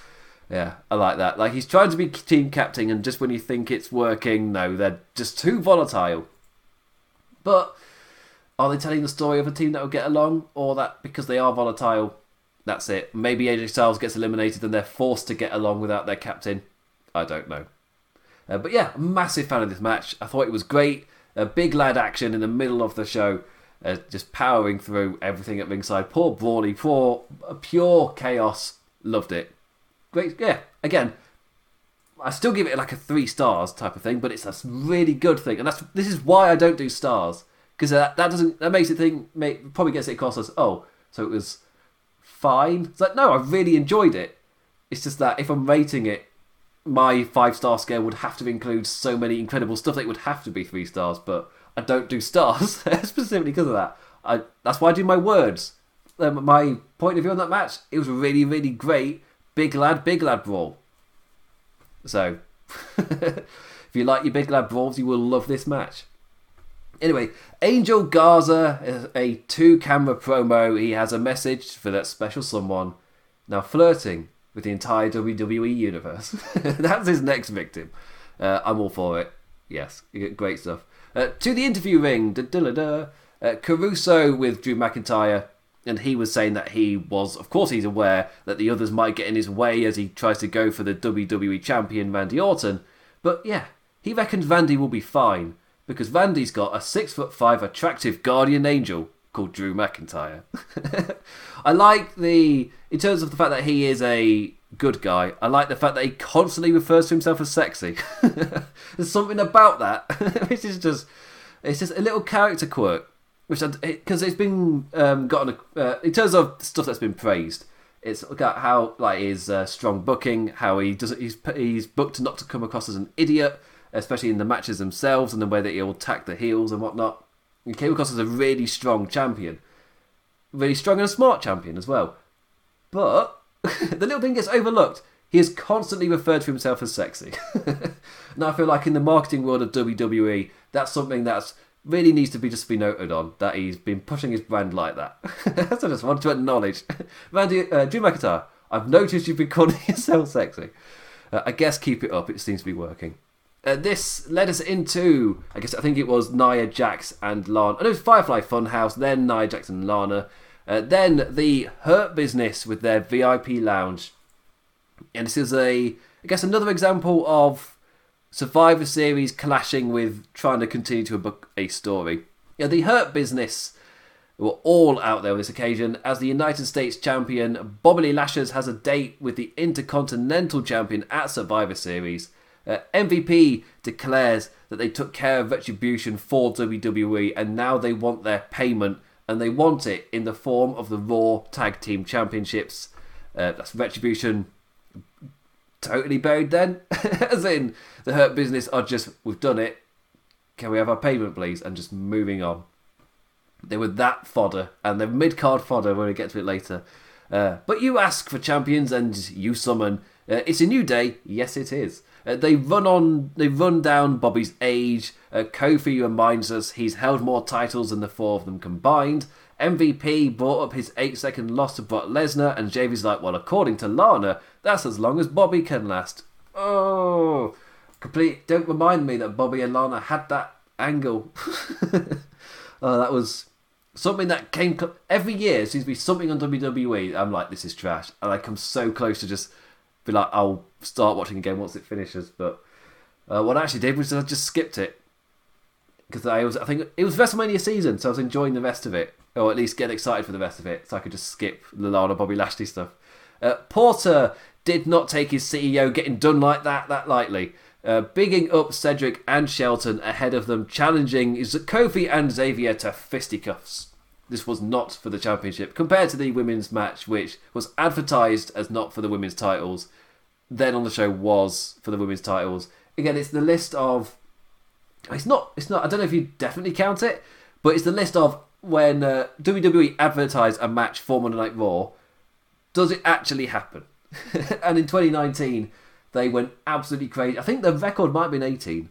[SPEAKER 2] yeah, I like that. Like he's trying to be team captain, and just when you think it's working, no, they're just too volatile. But are they telling the story of a team that will get along, or that because they are volatile, that's it. Maybe AJ Styles gets eliminated and they're forced to get along without their captain. I don't know. Uh, but yeah, massive fan of this match. I thought it was great. A big lad action in the middle of the show, uh, just powering through everything at ringside. Poor Brawley, poor uh, pure chaos. Loved it. Great. Yeah. Again, I still give it like a three stars type of thing, but it's a really good thing, and that's this is why I don't do stars because that, that doesn't that makes it think make, probably gets it across as oh so it was fine. It's like, no, I really enjoyed it. It's just that if I'm rating it, my five star scale would have to include so many incredible stuff that it would have to be three stars, but I don't do stars specifically because of that. I, that's why I do my words. Um, my point of view on that match, it was really, really great. Big lad, big lad brawl. So, if you like your big lad brawls, you will love this match. Anyway, Angel Garza, a two camera promo. He has a message for that special someone now flirting with the entire WWE universe. That's his next victim. Uh, I'm all for it. Yes, great stuff. Uh, to the interview ring, uh, Caruso with Drew McIntyre, and he was saying that he was, of course, he's aware that the others might get in his way as he tries to go for the WWE champion Randy Orton. But yeah, he reckons Randy will be fine because Randy's got a six foot five attractive guardian angel called Drew McIntyre. I like the in terms of the fact that he is a good guy. I like the fact that he constantly refers to himself as sexy. There's something about that which is just it's just a little character quirk, which because it, has been um, gotten a, uh, in terms of stuff that's been praised. It's got how like his uh, strong booking, how he does he's he's booked not to come across as an idiot especially in the matches themselves and the way that he'll attack the heels and whatnot. He came across a really strong champion. Really strong and a smart champion as well. But the little thing gets overlooked. He is constantly referred to himself as sexy. now I feel like in the marketing world of WWE, that's something that's really needs to be just be noted on that he's been pushing his brand like that. so I just want to acknowledge, Randy, uh, Drew McIntyre. I've noticed you've been calling yourself sexy. Uh, I guess keep it up. It seems to be working. Uh, this led us into, I guess, I think it was Nia Jax and Lana. Oh, it was Firefly Funhouse, then Nia Jax and Lana. Uh, then the Hurt Business with their VIP lounge. And this is a I guess another example of Survivor Series clashing with trying to continue to book a story. Yeah, the Hurt Business were all out there on this occasion as the United States champion Bobby Lashley has a date with the Intercontinental champion at Survivor Series. Uh, MVP declares that they took care of retribution for WWE and now they want their payment and they want it in the form of the Raw Tag Team Championships. Uh, that's retribution totally buried then, as in the Hurt Business are just we've done it. Can we have our payment, please? And just moving on. They were that fodder, and they're mid card fodder when we get to it later. Uh, but you ask for champions and you summon. Uh, it's a new day. Yes, it is. Uh, they run on. They run down Bobby's age. Uh, Kofi reminds us he's held more titles than the four of them combined. MVP brought up his eight second loss to Brock Lesnar, and JV's like, well, according to Lana, that's as long as Bobby can last. Oh, complete. Don't remind me that Bobby and Lana had that angle. oh, that was something that came every year It seems to be something on WWE. I'm like, this is trash, and I come so close to just be like, I'll start watching again once it finishes. But uh, what I actually did was I just skipped it because I was, I think it was WrestleMania season, so I was enjoying the rest of it, or at least get excited for the rest of it, so I could just skip the Lana Bobby Lashley stuff. Uh, Porter did not take his CEO getting done like that that lightly. Uh, bigging up Cedric and Shelton ahead of them, challenging Kofi and Xavier to fisticuffs. This was not for the championship, compared to the women's match, which was advertised as not for the women's titles, then on the show was for the women's titles. Again, it's the list of. It's not. It's not. I don't know if you definitely count it, but it's the list of when uh, WWE advertised a match for Monday Night Raw. Does it actually happen? and in 2019, they went absolutely crazy. I think the record might have been 18,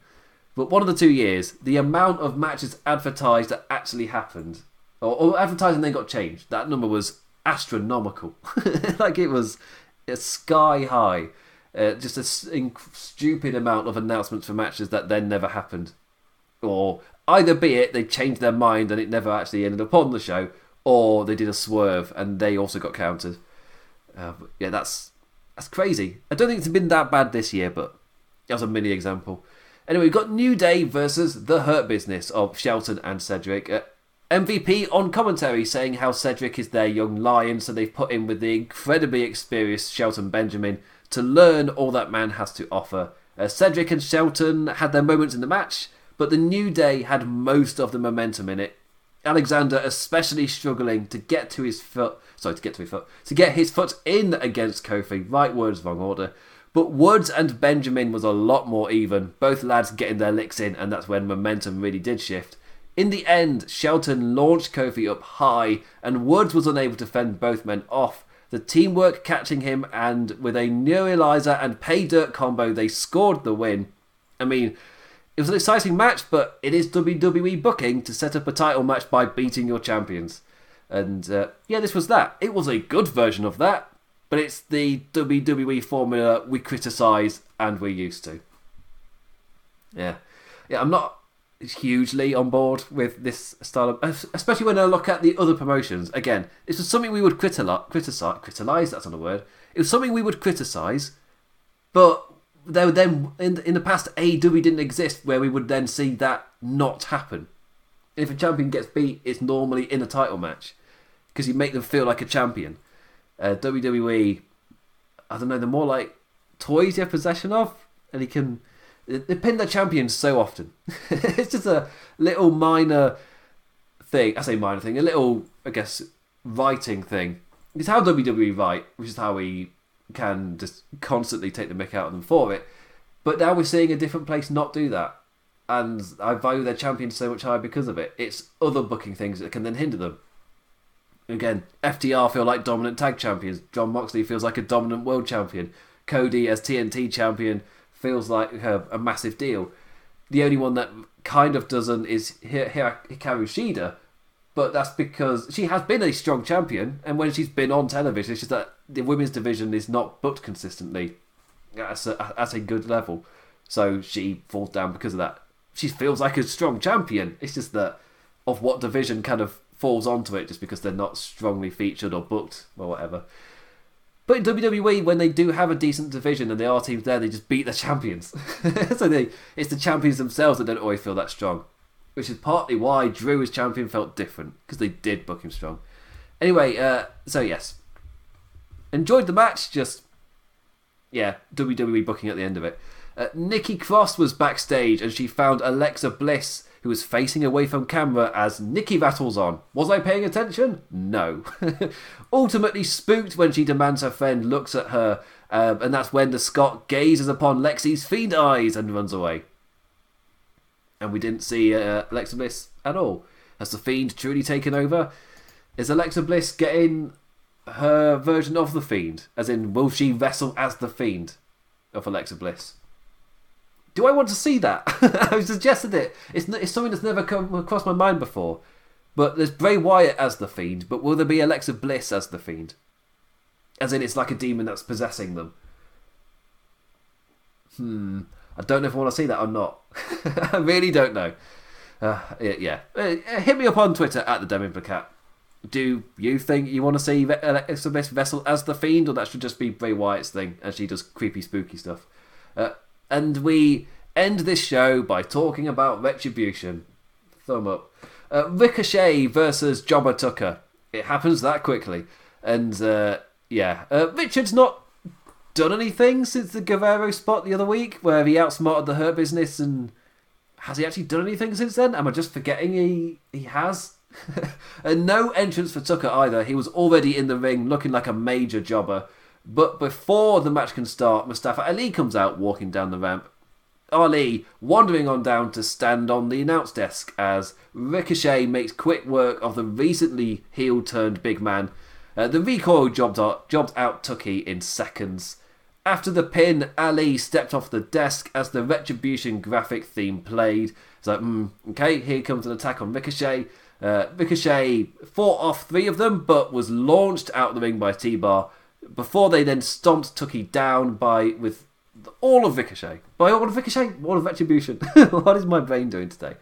[SPEAKER 2] but one of the two years, the amount of matches advertised that actually happened, or, or advertising then got changed, that number was astronomical. like it was sky high. Uh, just a stupid amount of announcements for matches that then never happened. Or either be it they changed their mind and it never actually ended up on the show, or they did a swerve and they also got counted. Uh, yeah, that's that's crazy. I don't think it's been that bad this year, but that was a mini example. Anyway, we've got New Day versus The Hurt Business of Shelton and Cedric. Uh, MVP on commentary saying how Cedric is their young lion, so they've put him with the incredibly experienced Shelton Benjamin to learn all that man has to offer. Uh, Cedric and Shelton had their moments in the match, but the New Day had most of the momentum in it. Alexander especially struggling to get to his foot sorry, to get to his foot, to get his foot in against Kofi. Right words, wrong order. But Woods and Benjamin was a lot more even, both lads getting their licks in, and that's when momentum really did shift. In the end, Shelton launched Kofi up high, and Woods was unable to fend both men off. The teamwork catching him, and with a neuralizer and pay dirt combo, they scored the win. I mean, it was an exciting match, but it is WWE booking to set up a title match by beating your champions. And uh, yeah, this was that. It was a good version of that, but it's the WWE formula we criticise and we're used to. Yeah, yeah, I'm not hugely on board with this style of, especially when I look at the other promotions. Again, this was something we would criticize. Criticize, that's not a word. It was something we would criticise, but there then in in the past, AEW didn't exist where we would then see that not happen if a champion gets beat, it's normally in a title match because you make them feel like a champion. Uh, WWE, I don't know, they're more like toys you have possession of, and he can. They pin their champions so often. it's just a little minor thing. I say minor thing, a little, I guess, writing thing. It's how WWE write, which is how we can just constantly take the mick out of them for it. But now we're seeing a different place not do that and I value their champions so much higher because of it. It's other booking things that can then hinder them. Again, FTR feel like dominant tag champions. Jon Moxley feels like a dominant world champion. Cody as TNT champion feels like a, a massive deal. The only one that kind of doesn't is Hikaru Shida, but that's because she has been a strong champion, and when she's been on television, it's just that the women's division is not booked consistently at a, at a good level. So she falls down because of that she feels like a strong champion. It's just that of what division kind of falls onto it just because they're not strongly featured or booked or whatever. But in WWE, when they do have a decent division and there are teams there, they just beat the champions. so they, it's the champions themselves that don't always feel that strong. Which is partly why Drew as champion felt different, because they did book him strong. Anyway, uh, so yes. Enjoyed the match, just, yeah, WWE booking at the end of it. Uh, Nikki Cross was backstage and she found Alexa Bliss, who was facing away from camera as Nikki rattles on. Was I paying attention? No. Ultimately spooked when she demands her friend looks at her, um, and that's when the Scot gazes upon Lexi's fiend eyes and runs away. And we didn't see uh, Alexa Bliss at all. Has the fiend truly taken over? Is Alexa Bliss getting her version of the fiend? As in, will she wrestle as the fiend of Alexa Bliss? Do I want to see that? I suggested it. It's, it's something that's never come across my mind before. But there's Bray Wyatt as the Fiend, but will there be Alexa Bliss as the Fiend? As in, it's like a demon that's possessing them. Hmm. I don't know if I want to see that or not. I really don't know. Uh, yeah. Uh, hit me up on Twitter at the Demimplicat. Do you think you want to see Alexa Bliss Vessel as the Fiend, or that should just be Bray Wyatt's thing, and she does creepy, spooky stuff? Uh, and we end this show by talking about Retribution. Thumb up. Uh, Ricochet versus Jobber Tucker. It happens that quickly. And uh, yeah, uh, Richard's not done anything since the Guerrero spot the other week where he outsmarted the Hurt Business. And has he actually done anything since then? Am I just forgetting he, he has? and no entrance for Tucker either. He was already in the ring looking like a major jobber. But before the match can start, Mustafa Ali comes out walking down the ramp. Ali wandering on down to stand on the announce desk as Ricochet makes quick work of the recently heel turned big man. Uh, the recoil jobbed out, jobbed out Tucky in seconds. After the pin, Ali stepped off the desk as the Retribution graphic theme played. It's like, mm, okay, here comes an attack on Ricochet. Uh, Ricochet fought off three of them, but was launched out of the ring by T-Bar before they then stomped Tucky down by with all of Ricochet. By all of Ricochet, all of Retribution. what is my brain doing today?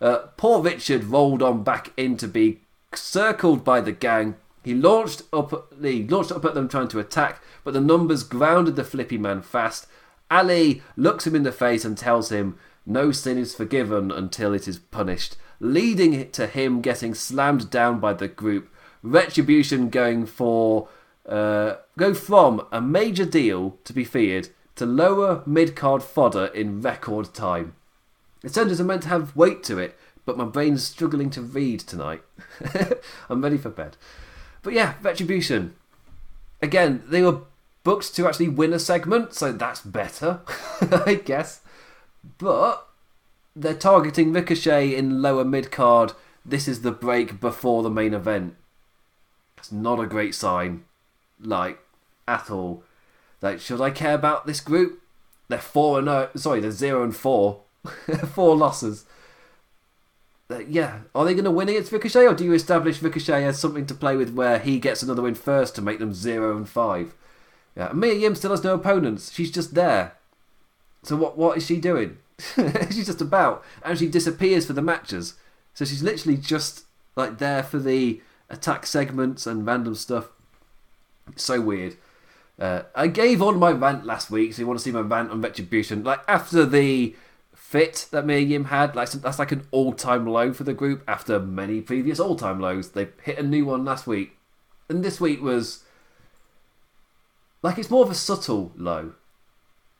[SPEAKER 2] Uh, poor Richard rolled on back in to be circled by the gang. He launched up, he launched up at them trying to attack, but the numbers grounded the flippy man fast. Ali looks him in the face and tells him, "No sin is forgiven until it is punished," leading to him getting slammed down by the group. Retribution going for uh, go from a major deal to be feared to lower mid card fodder in record time. The sentences are meant to have weight to it, but my brain's struggling to read tonight. I'm ready for bed. But yeah, Retribution. Again, they were booked to actually win a segment, so that's better, I guess. But they're targeting Ricochet in lower mid card. This is the break before the main event. That's not a great sign like at all. Like, should I care about this group? They're four and oh, sorry, they're zero and four, four losses. Uh, yeah, are they going to win against Ricochet, or do you establish Ricochet as something to play with where he gets another win first to make them zero and five? Yeah, Mia Yim still has no opponents. She's just there. So what? What is she doing? she's just about, and she disappears for the matches. So she's literally just like there for the attack segments and random stuff. So weird. Uh, I gave on my rant last week, so you want to see my rant on Retribution. Like, after the fit that Mia Yim had, like that's like an all-time low for the group after many previous all-time lows. They hit a new one last week. And this week was... Like, it's more of a subtle low.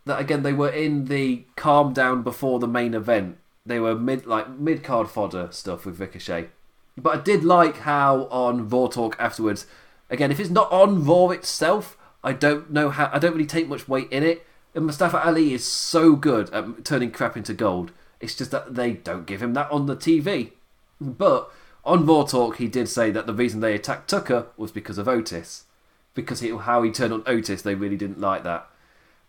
[SPEAKER 2] That, again, they were in the calm down before the main event. They were mid, like, mid-card fodder stuff with Ricochet. But I did like how on Raw Talk afterwards Again, if it's not on Raw itself, I don't know how. I don't really take much weight in it. And Mustafa Ali is so good at turning crap into gold. It's just that they don't give him that on the TV. But on Raw Talk, he did say that the reason they attacked Tucker was because of Otis. Because he, how he turned on Otis, they really didn't like that.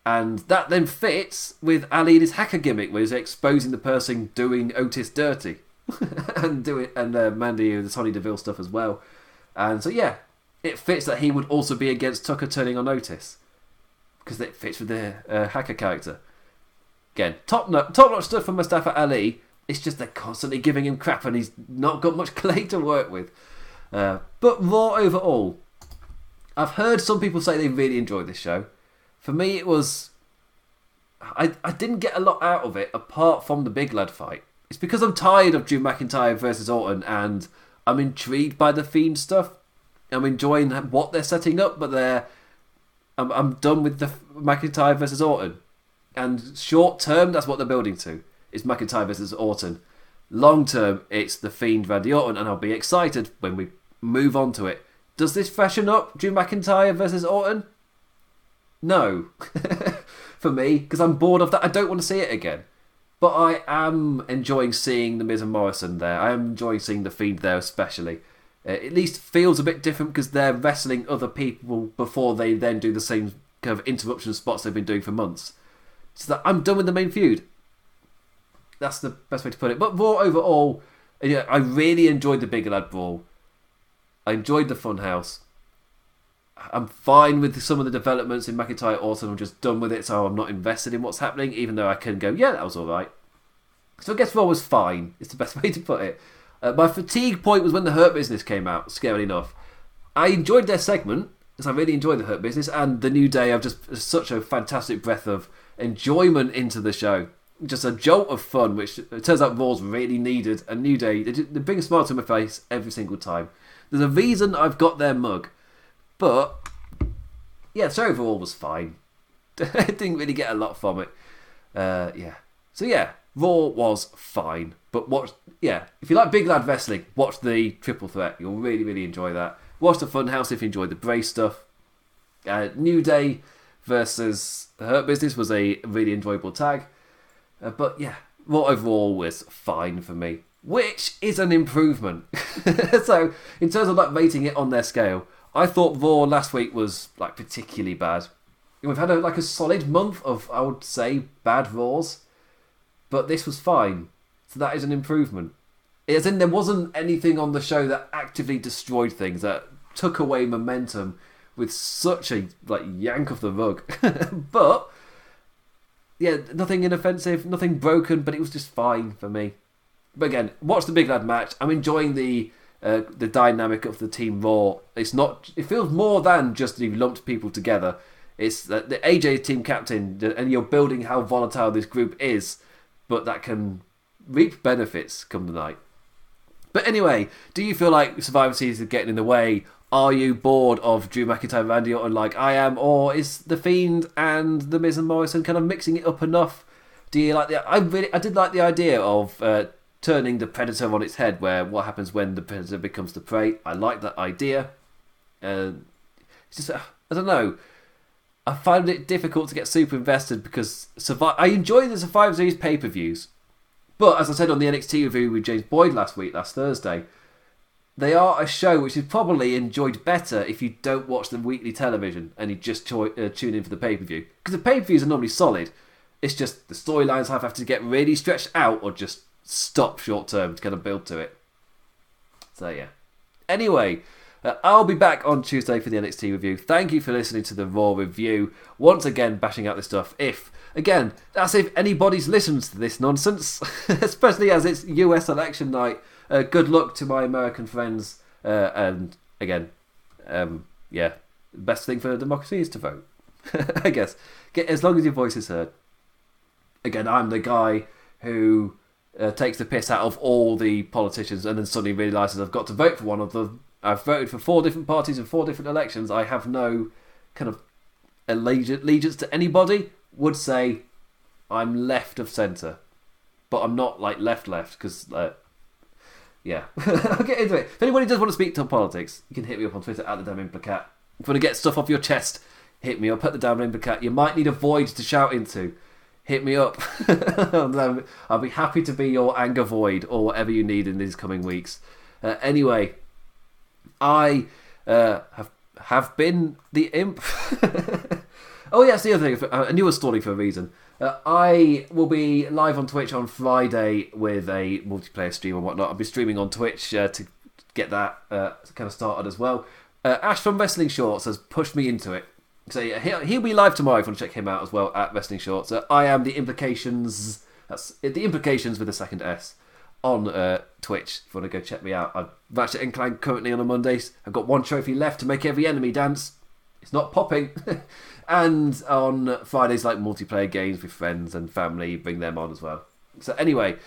[SPEAKER 2] And that then fits with Ali and his hacker gimmick, where he's exposing the person doing Otis dirty. and doing and uh, Mandy and the Sonya Deville stuff as well. And so yeah, it fits that he would also be against Tucker turning on Otis because it fits with the uh, hacker character. Again, top notch, top notch stuff from Mustafa Ali. It's just they're constantly giving him crap, and he's not got much clay to work with. Uh, but Raw overall, I've heard some people say they really enjoyed this show. For me, it was. I, I didn't get a lot out of it apart from the big lad fight. It's because I'm tired of Drew McIntyre versus Orton and I'm intrigued by the Fiend stuff. I'm enjoying what they're setting up, but they're. I'm, I'm done with the McIntyre versus Orton. And short term, that's what they're building to. Is McIntyre versus Orton. Long term, it's the Fiend Randy Orton, and I'll be excited when we move on to it. Does this freshen up Drew McIntyre versus Orton? No. For me, because I'm bored of that. I don't want to see it again. But I am enjoying seeing The Miz and Morrison there. I am enjoying seeing The Fiend there, especially. Uh, at least feels a bit different because they're wrestling other people before they then do the same kind of interruption spots they've been doing for months. So that I'm done with the main feud. That's the best way to put it. But Raw overall, yeah, I really enjoyed the Big Lad Brawl. I enjoyed the Funhouse. I'm fine with some of the developments in McIntyre Orton. I'm just done with it, so I'm not invested in what's happening, even though I can go, yeah, that was all right. So I guess Raw was fine, It's the best way to put it. Uh, my fatigue point was when the Hurt Business came out, scary enough. I enjoyed their segment, because I really enjoyed the Hurt Business, and the New Day, I've just such a fantastic breath of enjoyment into the show. Just a jolt of fun, which it turns out Raw's really needed. A New Day, they, they bring a smile to my face every single time. There's a reason I've got their mug. But, yeah, so overall was fine. I didn't really get a lot from it. Uh, yeah. So, yeah, Raw was fine. But watch, yeah, if you like Big Lad Wrestling, watch the Triple Threat. You'll really, really enjoy that. Watch the Funhouse if you enjoy the Bray stuff. Uh, New Day versus Hurt Business was a really enjoyable tag. Uh, but yeah, Raw overall was fine for me which is an improvement. so, in terms of like rating it on their scale, I thought Raw last week was like particularly bad. We've had a, like a solid month of, I would say, bad Raws, but this was fine. So that is an improvement. As in, there wasn't anything on the show that actively destroyed things that took away momentum with such a like yank of the rug. but yeah, nothing inoffensive, nothing broken, but it was just fine for me. But again, watch the big lad match. I'm enjoying the uh, the dynamic of the team Raw. It's not. It feels more than just you've lumped people together. It's the, the AJ team captain, and you're building how volatile this group is, but that can reap benefits come the night. But anyway, do you feel like Survivor Series is getting in the way? Are you bored of Drew McIntyre, Randy Orton like I am, or is the Fiend and the Miz and Morrison kind of mixing it up enough? Do you like the? I really, I did like the idea of. Uh, turning the predator on its head, where what happens when the predator becomes the prey. I like that idea. Uh, it's just, uh, I don't know. I find it difficult to get super invested because Survive- I enjoy the Survivor Series pay per views. But as I said on the NXT review with James Boyd last week, last Thursday, they are a show which is probably enjoyed better if you don't watch the weekly television and you just cho- uh, tune in for the pay per view. Because the pay per views are normally solid. It's just the storylines have to get really stretched out or just stop short term to kind of build to it. So yeah. Anyway, uh, I'll be back on Tuesday for the NXT review. Thank you for listening to the Raw review. Once again, bashing out this stuff. If again, that's if anybody's listened to this nonsense, especially as it's US election night. Uh, good luck to my American friends. Uh, and again, um, yeah, The best thing for democracy is to vote. I guess. Get as long as your voice is heard. Again, I'm the guy who uh, takes the piss out of all the politicians and then suddenly realises I've got to vote for one of them. I've voted for four different parties in four different elections. I have no kind of allegiance to anybody. Would say I'm left of centre, but I'm not like left left because uh, yeah. I'll get into it. If anybody does want to speak to politics, you can hit me up on Twitter at the Damn Implicat. If you want to get stuff off your chest, hit me up at the Damn Implicat. You might need a void to shout into hit me up. I'll be happy to be your anger void or whatever you need in these coming weeks. Uh, anyway, I uh, have have been the imp. oh yeah, yes, the other thing. Knew I was stalling for a reason. Uh, I will be live on Twitch on Friday with a multiplayer stream and whatnot. I'll be streaming on Twitch uh, to get that uh, kind of started as well. Uh, Ash from Wrestling Shorts has pushed me into it. So yeah, he'll, he'll be live tomorrow if you want to check him out as well at Wrestling Shorts. Uh, I am the implications. That's the implications with a second S on uh, Twitch. If you want to go check me out, I'm Ratchet and Clank currently on a Mondays. I've got one trophy left to make every enemy dance. It's not popping. and on Fridays, like multiplayer games with friends and family, bring them on as well. So, anyway,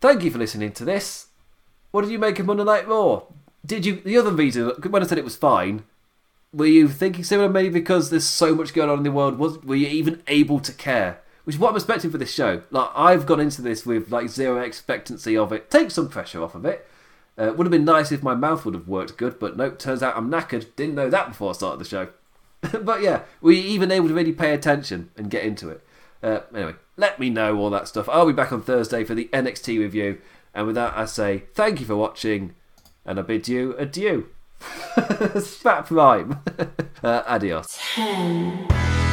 [SPEAKER 2] thank you for listening to this. What did you make of Monday Night Raw? Did you. The other reason, when I said it was fine, were you thinking similar maybe because there's so much going on in the world? Was Were you even able to care? Which is what I'm expecting for this show. Like, I've gone into this with like zero expectancy of it. Take some pressure off of it. Uh, would have been nice if my mouth would have worked good, but nope, turns out I'm knackered. Didn't know that before I started the show. but yeah, were you even able to really pay attention and get into it? Uh, anyway, let me know all that stuff. I'll be back on Thursday for the NXT review. And with that, I say thank you for watching, and I bid you adieu. Spat rhyme. uh, adios. 10.